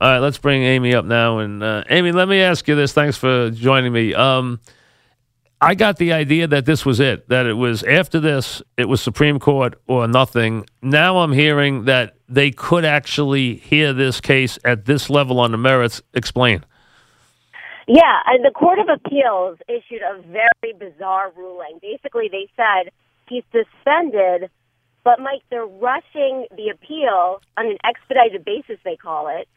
All right, let's bring Amy up now. And uh, Amy, let me ask you this. Thanks for joining me. Um, I got the idea that this was it, that it was after this, it was Supreme Court or nothing. Now I'm hearing that they could actually hear this case at this level on the merits. Explain. Yeah, and the Court of Appeals issued a very bizarre ruling. Basically, they said he's suspended, but Mike, they're rushing the appeal on an expedited basis, they call it.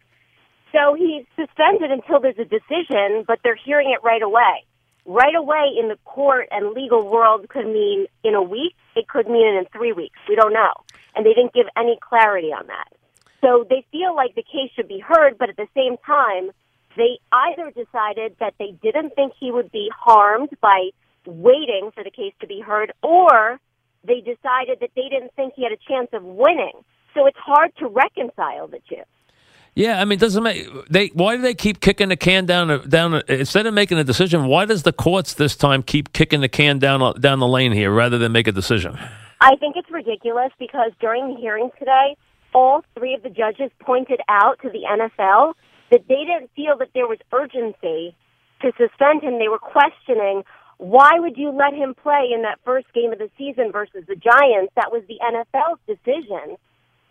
So he's suspended until there's a decision, but they're hearing it right away right away in the court and legal world could mean in a week, it could mean in three weeks. We don't know. And they didn't give any clarity on that. So they feel like the case should be heard, but at the same time, they either decided that they didn't think he would be harmed by waiting for the case to be heard, or they decided that they didn't think he had a chance of winning. So it's hard to reconcile the two. Yeah, I mean, doesn't make they. Why do they keep kicking the can down down instead of making a decision? Why does the courts this time keep kicking the can down down the lane here rather than make a decision? I think it's ridiculous because during the hearing today, all three of the judges pointed out to the NFL that they didn't feel that there was urgency to suspend him. They were questioning why would you let him play in that first game of the season versus the Giants? That was the NFL's decision,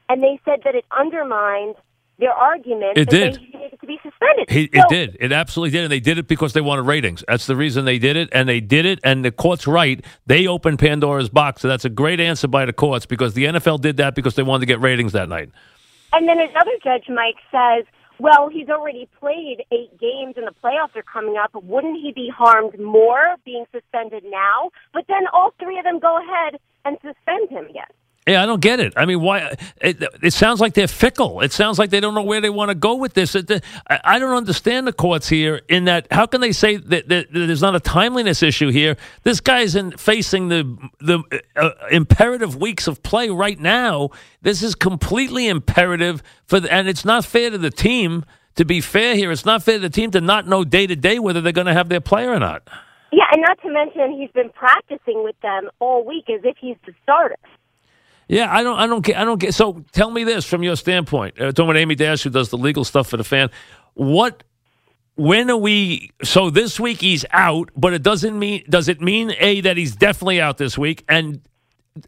and they said that it undermined their argument it did. to be suspended. He, so, it did. It absolutely did. And they did it because they wanted ratings. That's the reason they did it. And they did it. And the court's right. They opened Pandora's box. So that's a great answer by the courts because the NFL did that because they wanted to get ratings that night. And then another judge, Mike, says, well, he's already played eight games and the playoffs are coming up. Wouldn't he be harmed more being suspended now? But then all three of them go ahead and suspend him again. Yeah, I don't get it. I mean, why? It, it, sounds like they're fickle. It sounds like they don't know where they want to go with this. It, I don't understand the courts here in that. How can they say that, that, that there's not a timeliness issue here? This guy's in facing the the uh, imperative weeks of play right now. This is completely imperative for, the, and it's not fair to the team. To be fair here, it's not fair to the team to not know day to day whether they're going to have their player or not. Yeah, and not to mention he's been practicing with them all week as if he's the starter. Yeah, I don't, I don't get, I don't get. So tell me this from your standpoint. Uh, talking Amy Dash, who does the legal stuff for the fan. What, when are we? So this week he's out, but it doesn't mean. Does it mean a that he's definitely out this week? And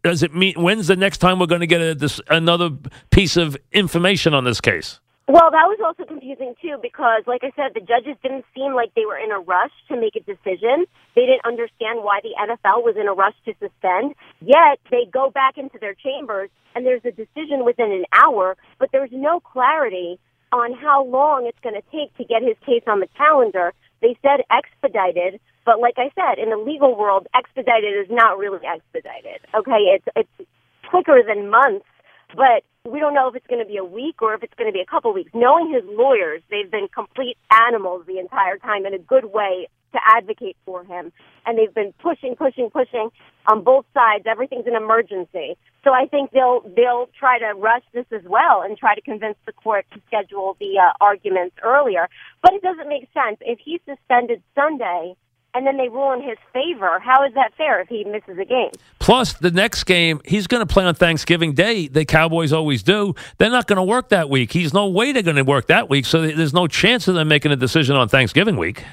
does it mean when's the next time we're going to get a, this, another piece of information on this case? Well, that was also confusing too because, like I said, the judges didn't seem like they were in a rush to make a decision. They didn't understand why the NFL was in a rush to suspend. Yet they go back into their chambers and there's a decision within an hour, but there's no clarity on how long it's going to take to get his case on the calendar. They said expedited, but like I said, in the legal world, expedited is not really expedited. Okay, it's it's quicker than months but we don't know if it's going to be a week or if it's going to be a couple weeks. Knowing his lawyers, they've been complete animals the entire time in a good way to advocate for him. And they've been pushing, pushing, pushing on both sides. Everything's an emergency. So I think they'll, they'll try to rush this as well and try to convince the court to schedule the uh, arguments earlier. But it doesn't make sense. If he's suspended Sunday, and then they rule in his favor. How is that fair if he misses a game? Plus, the next game, he's going to play on Thanksgiving Day. The Cowboys always do. They're not going to work that week. He's no way they're going to work that week, so there's no chance of them making a decision on Thanksgiving week.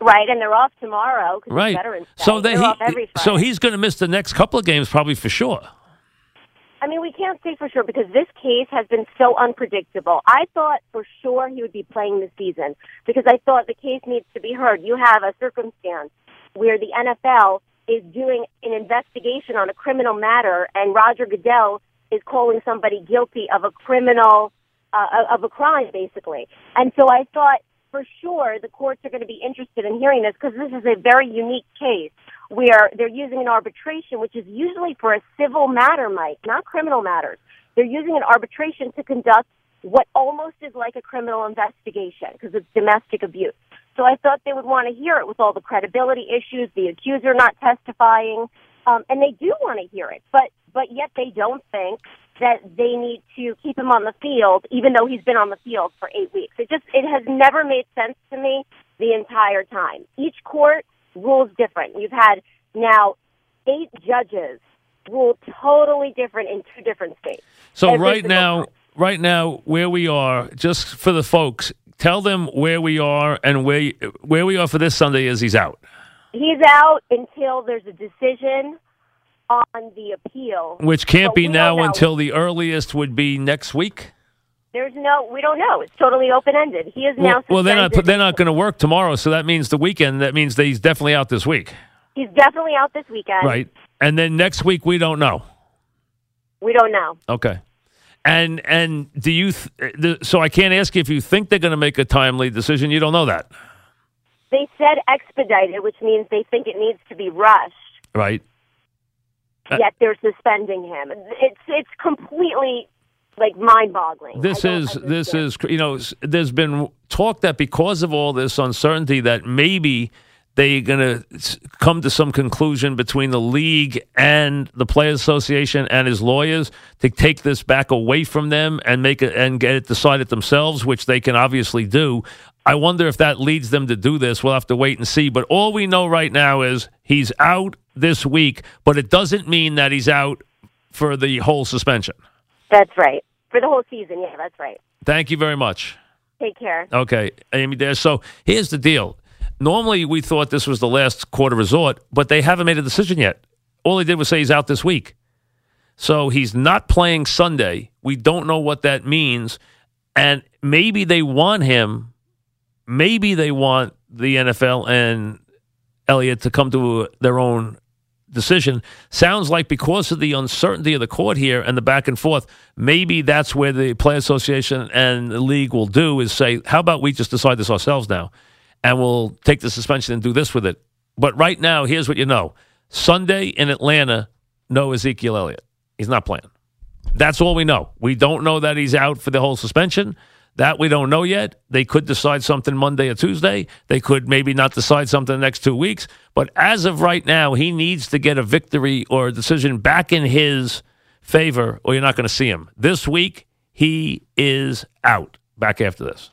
Right, and they're off tomorrow. Right. So they, he, so he's going to miss the next couple of games probably for sure. I mean, we can't say for sure because this case has been so unpredictable. I thought for sure he would be playing this season because I thought the case needs to be heard. You have a circumstance where the NFL is doing an investigation on a criminal matter and Roger Goodell is calling somebody guilty of a criminal, uh, of a crime, basically. And so I thought for sure the courts are going to be interested in hearing this because this is a very unique case where they're using an arbitration, which is usually for a civil matter, Mike, not criminal matters. They're using an arbitration to conduct what almost is like a criminal investigation because it's domestic abuse. So I thought they would want to hear it with all the credibility issues, the accuser not testifying, um, and they do want to hear it, but but yet they don't think that they need to keep him on the field, even though he's been on the field for eight weeks. It just it has never made sense to me the entire time. Each court rules different. You've had now eight judges rule totally different in two different states. So right now, right now where we are, just for the folks, tell them where we are and where where we are for this Sunday is he's out. He's out until there's a decision on the appeal. Which can't be we now until the earliest would be next week. There's no, we don't know. It's totally open ended. He is now. Well, well they're not they're not going to work tomorrow, so that means the weekend. That means that he's definitely out this week, He's definitely out this weekend. right? And then next week we don't know. We don't know. Okay. And and do you? Th- the, so I can't ask you if you think they're going to make a timely decision. You don't know that, They said expedited, which means they think it needs to be rushed. right? Yet they're suspending him. It's it's completely like mind boggling. This is this is you know there's been talk that because of all this uncertainty that maybe they're going to come to some conclusion between the league and the players association and his lawyers to take this back away from them and make it and get it decided themselves which they can obviously do. I wonder if that leads them to do this. We'll have to wait and see. But all we know right now is he's out this week but it doesn't mean that he's out for the whole suspension That's right. For the whole season, yeah, that's right. thank you very much Take care. Okay, Amy there. So here's the deal. Normally, we thought this was the last quarter resort, but they haven't made a decision yet. All they did was say he's out this week. So he's not playing Sunday. We don't know what that means. And maybe they want him, maybe they want the NFL and Elliott to come to their own decision. Sounds like because of the uncertainty of the court here and the back and forth, maybe that's where the player Association and the league will do is say, how about we just decide this ourselves now and we'll take the suspension and do this with it. But right now, here's what you know Sunday in Atlanta, no Ezekiel Elliott. He's not playing. That's all we know. We don't know that he's out for the whole suspension. That we don't know yet. They could decide something Monday or Tuesday. They could maybe not decide something the next two weeks. But as of right now, he needs to get a victory or a decision back in his favor, or you're not going to see him. This week, he is out. Back after this.